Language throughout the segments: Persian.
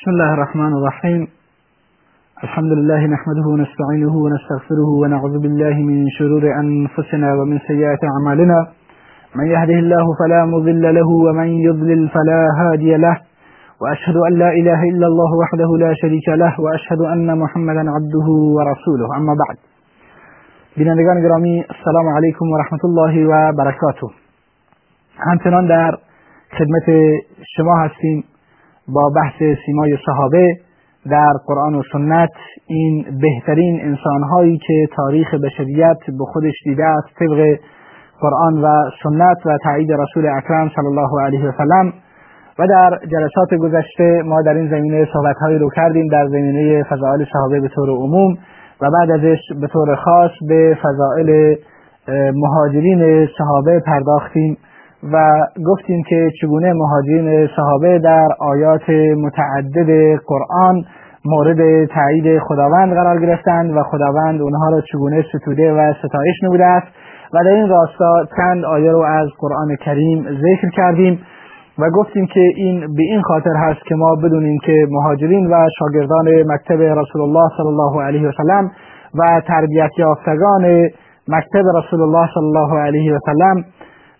بسم الله الرحمن الرحيم. الحمد لله نحمده ونستعينه ونستغفره ونعوذ بالله من شرور أنفسنا ومن سيئات أعمالنا. من يهده الله فلا مضل له ومن يضلل فلا هادي له. وأشهد أن لا إله إلا الله وحده لا شريك له وأشهد أن محمدا عبده ورسوله. أما بعد. بینندگان گرامی السلام علیکم و رحمت الله و برکاته همچنان در خدمت شما هستیم. با بحث سیمای صحابه در قرآن و سنت این بهترین انسانهایی که تاریخ بشریت به خودش دیده است طبق قرآن و سنت و تایید رسول اکرم صلی الله علیه و سلم. و در جلسات گذشته ما در این زمینه صحبتهایی رو کردیم در زمینه فضائل صحابه به طور عموم و بعد ازش به طور خاص به فضائل مهاجرین صحابه پرداختیم. و گفتیم که چگونه مهاجرین صحابه در آیات متعدد قرآن مورد تایید خداوند قرار گرفتند و خداوند اونها را چگونه ستوده و ستایش نموده است و در این راستا چند آیه رو از قرآن کریم ذکر کردیم و گفتیم که این به این خاطر هست که ما بدونیم که مهاجرین و شاگردان مکتب رسول الله صلی الله علیه و سلم و تربیت یافتگان مکتب رسول الله صلی الله علیه و سلم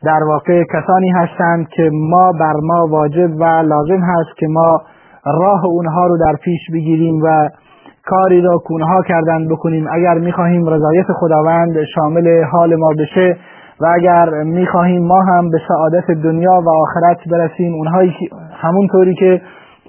در واقع کسانی هستند که ما بر ما واجب و لازم هست که ما راه اونها رو در پیش بگیریم و کاری را که اونها کردن بکنیم. اگر می‌خواهیم رضایت خداوند شامل حال ما بشه و اگر می‌خواهیم ما هم به سعادت دنیا و آخرت برسیم اونهایی همونطوری که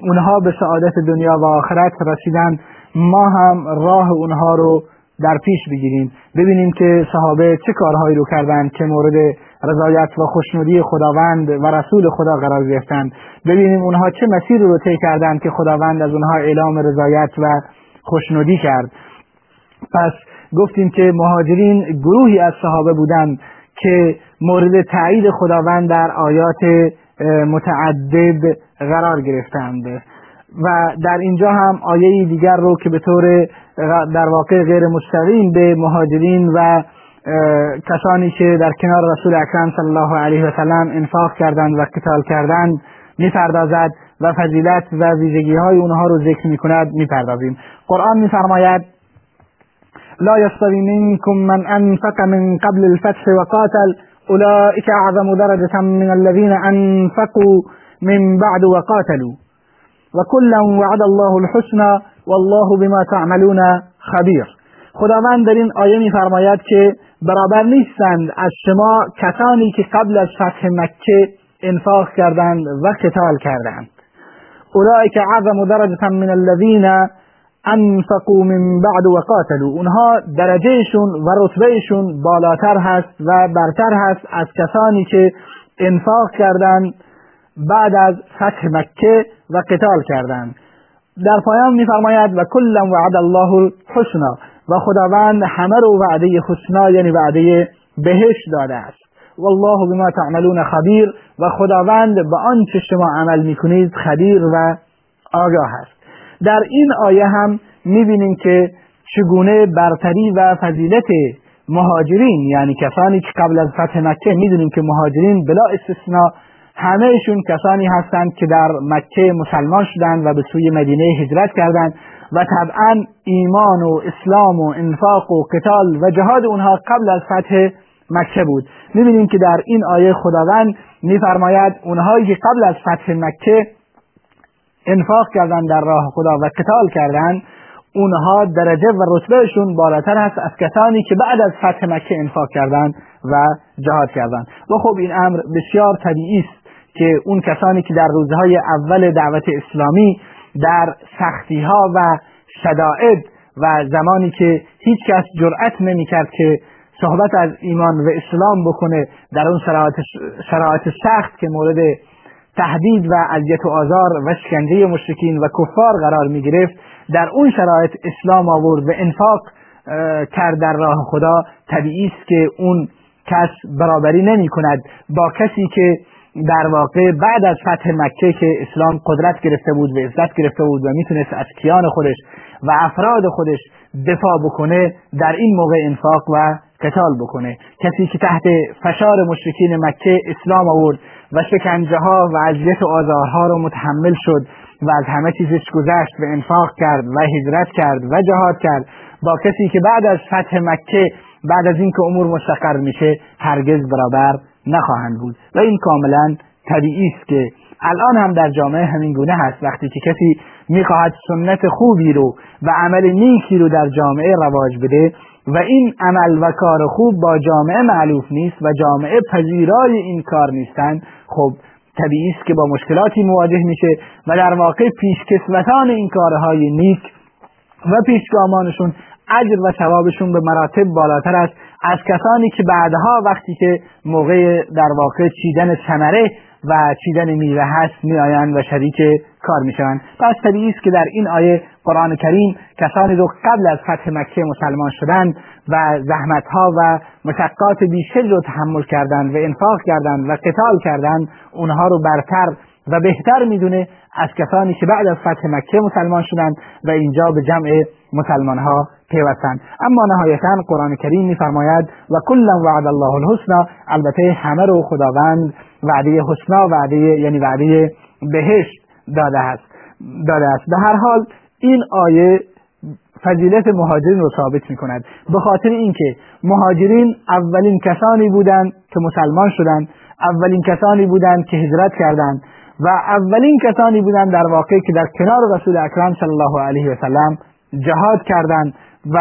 اونها به سعادت دنیا و آخرت رسیدن ما هم راه اونها رو در پیش بگیریم. ببینیم که صحابه چه کارهایی رو کردند که مورد رضایت و خوشنودی خداوند و رسول خدا قرار گرفتند. ببینیم اونها چه مسیری رو طی کردند که خداوند از اونها اعلام رضایت و خوشنودی کرد. پس گفتیم که مهاجرین گروهی از صحابه بودند که مورد تایید خداوند در آیات متعدد قرار گرفتند. و در اینجا هم آیه دیگر رو که به طور در واقع غیر مستقیم به مهاجرین و کسانی که در کنار رسول اکرم صلی الله علیه و سلم انفاق کردند و قتال کردند می‌پردازد و فضیلت و ویژگی های اونها رو ذکر می‌کند می‌پردازیم. قرآن میفرماید لا يستوي منكم من أنفق من قبل الفتح وقاتل أولئك أعظم درجة من الذين أنفقوا من بعد وقاتلوا وكلا وعد الله الحسنى والله بما تعملون خبیر. خداوند در این آیه میفرماید که برابر نیستند. از شما کسانی که قبل از فتح مکه انفاق کردند و قتال کردند. اولئک اعظم درجه من الذین انفقوا من بعد و قاتلوا. اونها درجهشون و رتبهشون بالاتر هست و برتر هست از کسانی که انفاق کردند بعد از فتح مکه و قتال کردند. در پایان میفرماید و کلا وعد الله الحسنا و خداوند همه رو وعده حسنا یعنی وعده بهشت داده است. والله بما تعملون خبیر و خداوند به آنچه شما عمل می‌کنید خبیر و آگاه است. در این آیه هم می‌بینیم که چگونه برتری و فضیلت مهاجرین یعنی کسانی که قبل از فتح مکه می‌دونیم که مهاجرین بلا استثناء همهشون کسانی هستند که در مکه مسلمان شدند و به سوی مدینه هجرت کردند. و طبعا ایمان و اسلام و انفاق و قتال و جهاد اونها قبل از فتح مکه بود. می‌بینیم که در این آیه خداوند میفرماید اونهایی که قبل از فتح مکه انفاق کردند در راه خدا و قتال کردند اونها درجه و رتبهشون بالاتر هست از کسانی که بعد از فتح مکه انفاق کردند و جهاد کردند. و خب این امر بسیار طبیعی است که اون کسانی که در روزهای اول دعوت اسلامی در سختی ها و شدائد و زمانی که هیچ کس جرأت نمی‌کرد که صحبت از ایمان و اسلام بکنه در اون شرایط سخت که مورد تهدید و اذیت و آزار و شکنجه مشرکین و کفار قرار می گرفت در اون شرایط اسلام آورد و انفاق کرد در راه خدا. طبیعی است که اون کس برابری نمی کند با کسی که در واقع بعد از فتح مکه که اسلام قدرت گرفته بود و عزت گرفته بود و می‌تونست از کیان خودش و افراد خودش دفاع بکنه در این موقع انفاق و قتال بکنه. کسی که تحت فشار مشرکین مکه اسلام آورد و شکنجه ها و اذیت و آزارها رو متحمل شد و از همه چیزش گذشت و انفاق کرد و هجرت کرد و جهاد کرد با کسی که بعد از فتح مکه بعد از اینکه امور مستقر میشه هرگز برابر نخواهند بود. و این کاملا طبیعی است که الان هم در جامعه همین گونه هست. وقتی که کسی می‌خواهد سنت خوبی رو و عمل نیکی رو در جامعه رواج بده و این عمل و کار خوب با جامعه معلوف نیست و جامعه پذیرای این کار نیستند خب طبیعی است که با مشکلاتی مواجه میشه و در واقع پیشکسوتان این کارهای نیک و پیشگامانشون اجر و ثوابشون به مراتب بالاتر است. از کسانی که بعدها وقتی که موقع در واقع چیدن ثمره و چیدن میوه هست میآیند و شریک کار می‌شوند. پس طبیعی است که در این آیه قرآن کریم کسانی رو قبل از فتح مکه مسلمان شدند و زحمتها و مشقات بیشتری رو تحمل کردند و انفاق کردند و قتال کردند اونها رو برتر و بهتر می‌دونه از کسانی که بعد از فتح مکه مسلمان شدند و اینجا به جمع مسلمان ها پیوستند. اما نهایتا قرآن کریم میفرماید و کلا وعد الله الحسنا البته همه رو خداوند وعده حسنا وعده یعنی وعده بهشت داده است داده است. به هر حال این آیه فضیلت مهاجرین رو ثابت می کند به خاطر اینکه مهاجرین اولین کسانی بودند که مسلمان شدند اولین کسانی بودند که هجرت کردند. و اولین کسانی بودند در واقع که در کنار رسول اکرم صلی الله علیه و سلم جهاد کردند و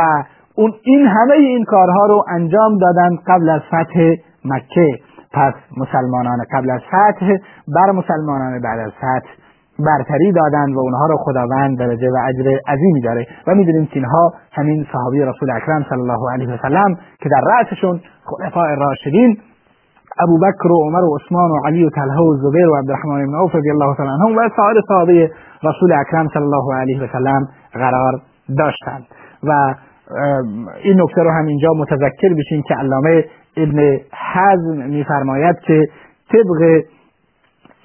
اون این همه این کارها رو انجام دادند قبل از فتح مکه. پس مسلمانان قبل از فتح بر مسلمانان بعد از فتح برتری دادند و اونها رو خداوند درجه و اجر عظیمی داره. و می‌دونیم که اینها همین صحابی رسول اکرم صلی الله علیه و سلم که در رأسشون خلفاء راشدین ابو بکر و عمر و عثمان و علی و طلحه و زبیر و عبدالرحمن بن عوف رضی الله تعالی عنهم و سایر صحابه رسول اکرم صلی الله علیه و سلم قرار داشتند و این نکته رو هم اینجا متذکر بشیم که علامه ابن حزم میفرماید که طبق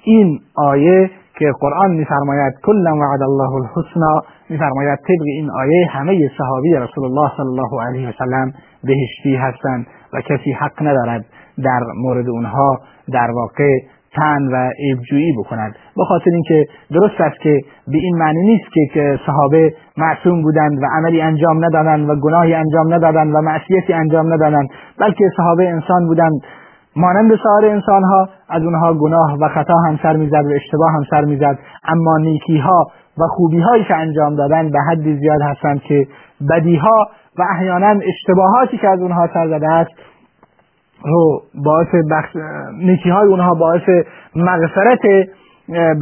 این آیه که قرآن میفرماید کلا وعد الله الحسنا میفرماید طبق این آیه همه صحابی رسول الله صلی الله علیه و سلم بهشتی هستند و کسی حق ندارد. در مورد اونها در واقع تن و عیبجویی بکند. به خاطر اینکه درست است که به این معنی نیست که صحابه معصوم بودند و عملی انجام ندادند و گناهی انجام ندادند و معصیتی انجام ندادند بلکه صحابه انسان بودند. مانند سایر انسان ها از اونها گناه و خطا هم سر می‌زد و اشتباه هم سر می‌زد. اما نیکی ها و خوبی هایی که انجام دادن به حدی زیاد هستند که بدی ها و احیانا اشتباهاتی که از اونها سر زده است رو باعث بخش... نیکی های اونها باعث مغفرت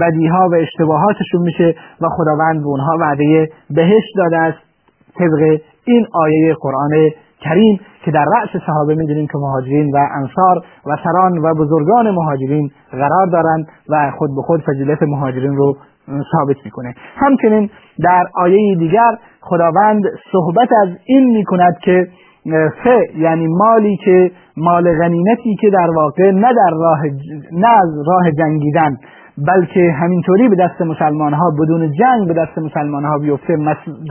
بدی ها و اشتباهاتشون میشه و خداوند به اونها وعده بهشت داده است طبق این آیه قرآن کریم که در رأس صحابه می‌دونیم که مهاجرین و انصار و سران و بزرگان مهاجرین قرار دارند و خود به خود فضیلت مهاجرین رو ثابت می‌کنه. همچنین در آیه دیگر خداوند صحبت از این می‌کند که سه یعنی مالی که مال غنیمتی که در واقع نه در راه نه از راه جنگیدن بلکه همینطوری به دست مسلمان ها بدون جنگ به دست مسلمان ها بیفته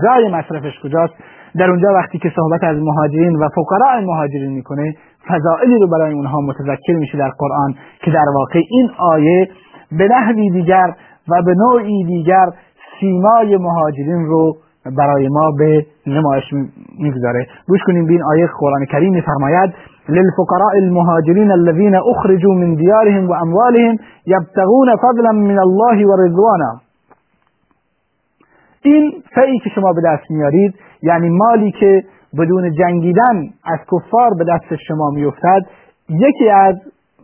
جای مصرفش کجاست؟ در اونجا وقتی که صحبت از مهاجرین و فقراء مهاجرین می‌کنه فضائلی رو برای اونها متذکر میشه در قرآن که در واقع این آیه به نحوی دیگر و به نوعی دیگر سیمای مهاجرین رو برای ما به نمایش می‌گذاره. گوش کنیم بین آیه قرآن کریم میفرماید للفقراء المهاجرین الذين اخرجوا من دیارهم و اموالهم یبتغون فضلا من الله و رضوانا. این فعی که شما به دست میارید یعنی مالی که بدون جنگیدن از کفار به دست شما میافتد یکی از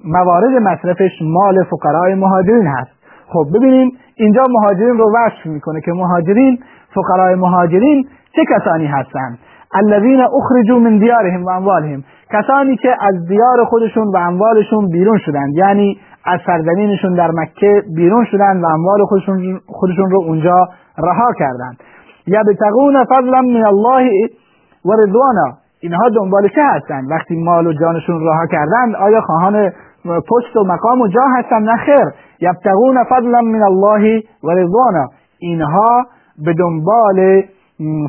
موارد مصرفش مال فقراء مهاجرین هست. خب ببینیم اینجا مهاجرین رو وصف می‌کنه که مهاجرین فقراء مهاجرین چه کسانی هستند؟ الذين اخرجوا من دیارهم و اموالهم. کسانی که از دیار خودشون و اموالشون بیرون شدند. یعنی از سرزمینشون در مکه بیرون شدند و اموال خودشون, خودشون رو اونجا رها کردند. یبتغون فضلا من الله و رضوانا. اینها دنبال چه هستند؟ وقتی مال و جانشون رها کردند آیا خواهان پست و مقام و جا هستند؟ نه خیر. یبتغون فضلا من الله و رضوانا. اینها به دنبال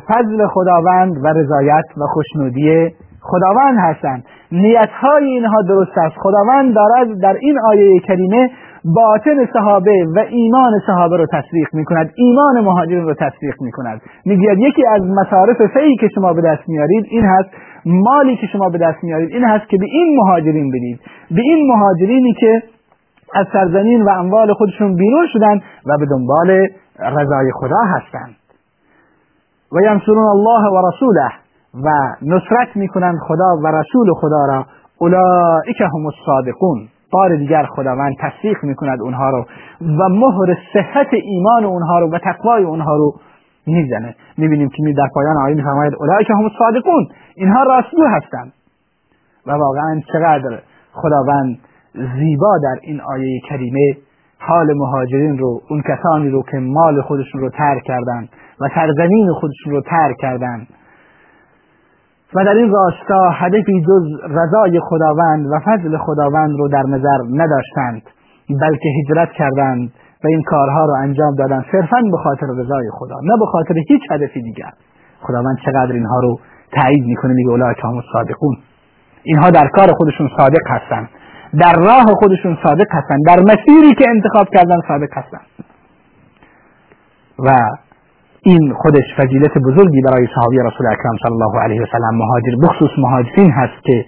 فضل خداوند و رضایت و خوشنودی خداوند هستند نیت های اینها درست است. خداوند دارد در این آیه کریمه باطن صحابه و ایمان صحابه رو تصدیق می کند ایمان مهاجرین رو تصدیق می کند می‌گوید یکی از مصارف فعی که شما به دست میارید این هست مالی که شما به دست میارید این هست که به این مهاجرین بدید. به این مهاجرینی که از سرزمین و اموال خودشون بیرون شدن و به دنبال رضای خدا هستند و ینصرون الله و رسوله و نصرت می‌کنند خدا و رسول خدا را. اولئک هم الصادقون. بار دیگر خداوند تصدیق می‌کند اونها رو و مهر صحت ایمان اونها رو و تقوای اونها رو می‌زنه. می‌بینیم که می در پایان آیه میفرماید اولئک هم الصادقون. اینها راستگو هستند و واقعا چقدر خداوند زیبا در این آیه کریمه حال مهاجرین رو اون کسانی رو که مال خودشون رو ترک کردند و سرزمین خودشون رو ترک کردند و در این راستا هدفی جز رضای خداوند و فضل خداوند رو در نظر نداشتند بلکه هجرت کردند و این کارها رو انجام دادند صرفا به خاطر رضای خدا نه به خاطر هیچ هدفی دیگر. خداوند چقدر اینها رو تایید می‌کنه میگه اولئک هم صادقون اینها در کار خودشون صادق هستند در راه خودشون صادق هستند در مسیری که انتخاب کردن صادق هستند و این خودش فضیلت بزرگی برای صحابی رسول اکرم صلی الله علیه و سلم مهاجر بخصوص مهاجرین هست که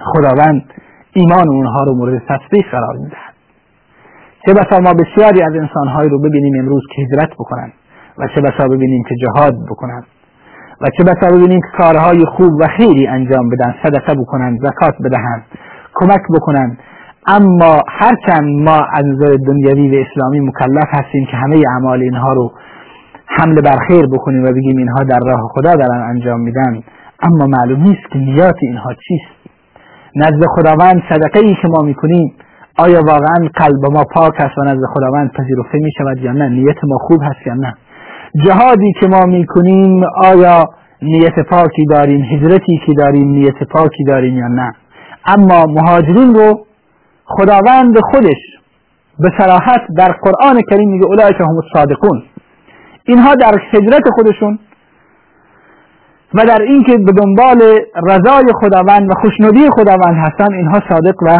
خداوند ایمان اونها رو مورد تصدیق قرار می‌دهد. چه بسا ما بسیاری از انسانهایی رو ببینیم امروز که هجرت بکنند و چه بسا ببینیم که جهاد بکنند و چه بسا ببینیم که کارهای خوب و خیری انجام بدن صدقه بکنند زکات بدهند کمک بکنند اما هرچند ما از نظر دنیوی و اسلامی مکلف هستیم که همه اعمال اینها رو حمله بر خیر بکنیم و بگیم اینها در راه خدا دارن انجام میدن اما معلوم نیست که نیات اینها چیست. نزد خداوند صدقه ای که ما می‌کنیم آیا واقعا قلب ما پاک است و نزد خداوند پذیرفته می شود یا نه؟ نیت ما خوب هست یا نه؟ جهادی که ما می‌کنیم آیا نیت پاکی داریم؟ هجرتی که داریم نیت پاکی داریم یا نه؟ اما مهاجرین رو خداوند خودش به صراحت در قرآن کریم میگه اولئک هم الصادقون. اینها در هجرت خودشون و در اینکه به دنبال رضای خداوند و خوشنودی خداوند هستند اینها صادق و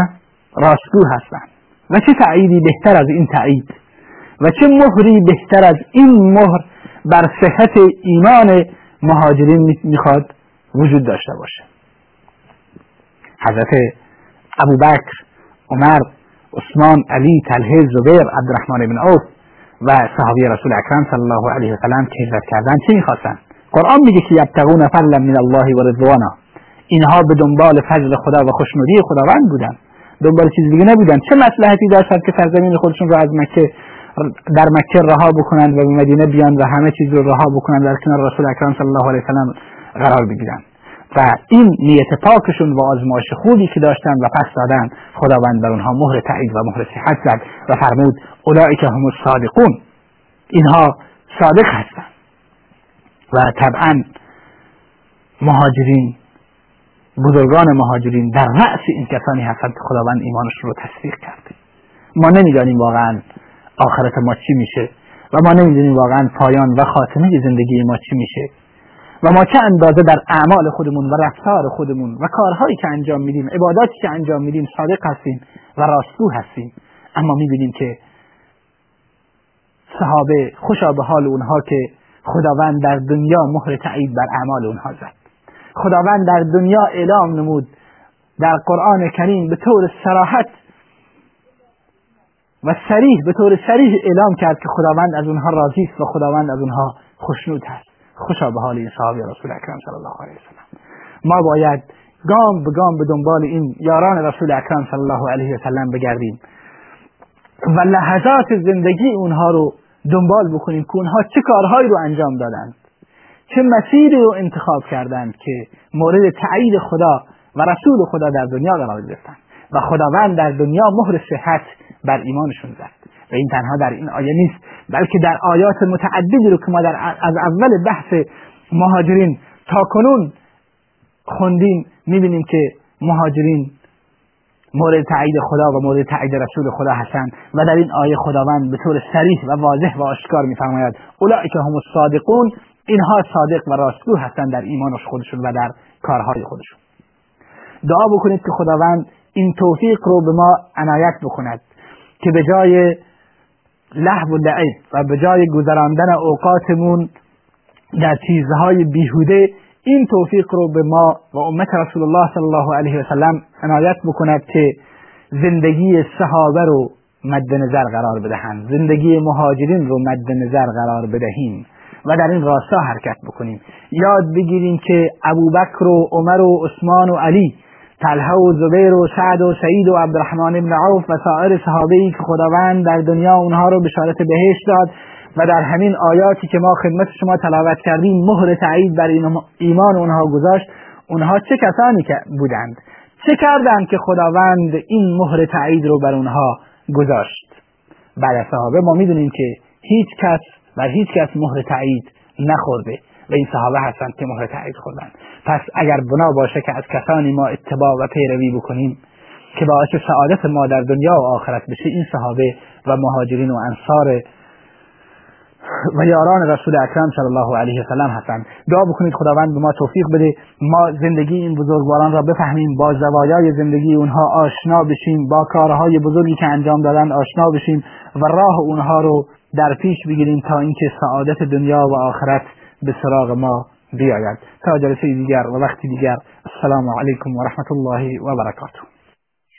راستگو هستند و چه تعییدی بهتر از این تعیید و چه مهری بهتر از این مهر بر صحت ایمان مهاجرین می‌خواد وجود داشته باشه؟ حضرت ابوبکر عمر عثمان علی طلحه زبیر عبدالرحمن بن عوف و صحابی رسول اکرم صلی الله علیه و سلم که هجرت کردن چه می‌خواستن؟ قرآن میگه که یبتغون فضلا من الله و رضوانا. اینها به دنبال فضل خدا و خوشنودی خداوند بودن. دنبال چیز دیگه نبودن. چه مصلحتی داشتن که سرزمین خودشون رو از مکه در مکه رها بکنند و به مدینه بیان و همه چیز رو رها بکنند در کنار رسول اکرم صلی الله علیه و سلم قرار بگیرند و این نیت پاکشون و آزمایش خوبی که داشتن و پس دادن خداوند بر اونها مهر تایید و مهر صحت زد و فرمود اولئک هم الصادقون. اینها صادق هستند. و طبعا مهاجرین بزرگان مهاجرین در رأس این کسانی هستند که خداوند ایمانشون رو تصدیق کرده. ما نمی‌دانیم واقعا آخرت ما چی میشه و ما نمی‌دونیم واقعا پایان و خاتمه زندگی ما چی میشه. و ما چه اندازه در اعمال خودمون و رفتار خودمون و کارهایی که انجام میدیم عباداتی که انجام میدیم صادق هستیم و راستگو هستیم. اما می‌بینیم که صحابه خوشا به حال اونها که خداوند در دنیا مهر تایید بر اعمال اونها زد. خداوند در دنیا اعلام نمود. در قرآن کریم به طور سراحت و سریح به طور سریح اعلام کرد که خداوند از اونها راضی است و خداوند از اونها خوشنود هست. خوشا به حال این صحابه رسول اکرم صلی الله علیه وسلم ما باید گام به گام به دنبال این یاران رسول اکرم صلی الله علیه وسلم بگردیم و لحظات زندگی اونها رو دنبال بکنیم که اونها چه کارهایی رو انجام دادند چه مسیری رو انتخاب کردند که مورد تایید خدا و رسول خدا در دنیا قرار گرفتند. و خداوند در دنیا مهر صحت بر ایمانشون زد. و این تنها در این آیه نیست بلکه در آیات متعددی رو که ما در از اول بحث مهاجرین تا کنون خوندیم می‌بینیم که مهاجرین مورد تایید خدا و مورد تایید رسول خدا هستند و در این آیه خداوند به طور صریح و واضح و آشکار میفرماید. اولئک هم الصادقون اینها صادق و راستگو هستند در ایمانش خودشون و در کارهای خودشون. دعا بکنید که خداوند این توفیق رو به ما عنایت بکند که به جای لحو و لعب و به جای گذراندن اوقاتمون در چیزهای بیهوده این توفیق رو به ما و امت رسول الله صلی الله علیه و سلم عنایت بکند که زندگی صحابه رو مد نظر قرار بدهند. زندگی مهاجرین رو مد نظر قرار بدهیم و در این راستا حرکت بکنیم. یاد بگیریم که ابوبکر و عمر و عثمان و علی طلحه و زبیر و سعد و سعید و عبدالرحمن بن عوف و سایر صحابه که خداوند در دنیا اونها رو بشارت بهشت داد و در همین آیاتی که ما خدمت شما تلاوت کردیم مهر تایید بر ایمان اونها گذاشت اونها چه کسانی که بودند؟ چه کردند که خداوند این مهر تایید رو بر اونها گذاشت؟ بعد از صحابه ما می‌دونیم که هیچ کس و هیچ کس مهر تایید نخورده و این صحابه هستند که مهر تایید خوردن. پس اگر بنا باشه که از کسانی ما اتباع و پیروی بکنیم که باعث سعادت ما در دنیا و آخرت بشه این صحابه و مهاجرین و انصار و یاران رسول اکرم صلی الله علیه وسلم هستند. دعا بکنید خداوند به ما توفیق بده. ما زندگی این بزرگواران را بفهمیم با زوایای زندگی اونها آشنا بشیم با کارهای بزرگی که انجام دادن آشنا بشیم و راه اونها رو در پیش بگیریم تا اینکه سعادت دنیا و آخرت به سراغ ما بیاید تا جلسه دیگر و وقتی دیگر السلام علیکم و رحمت الله و برکاته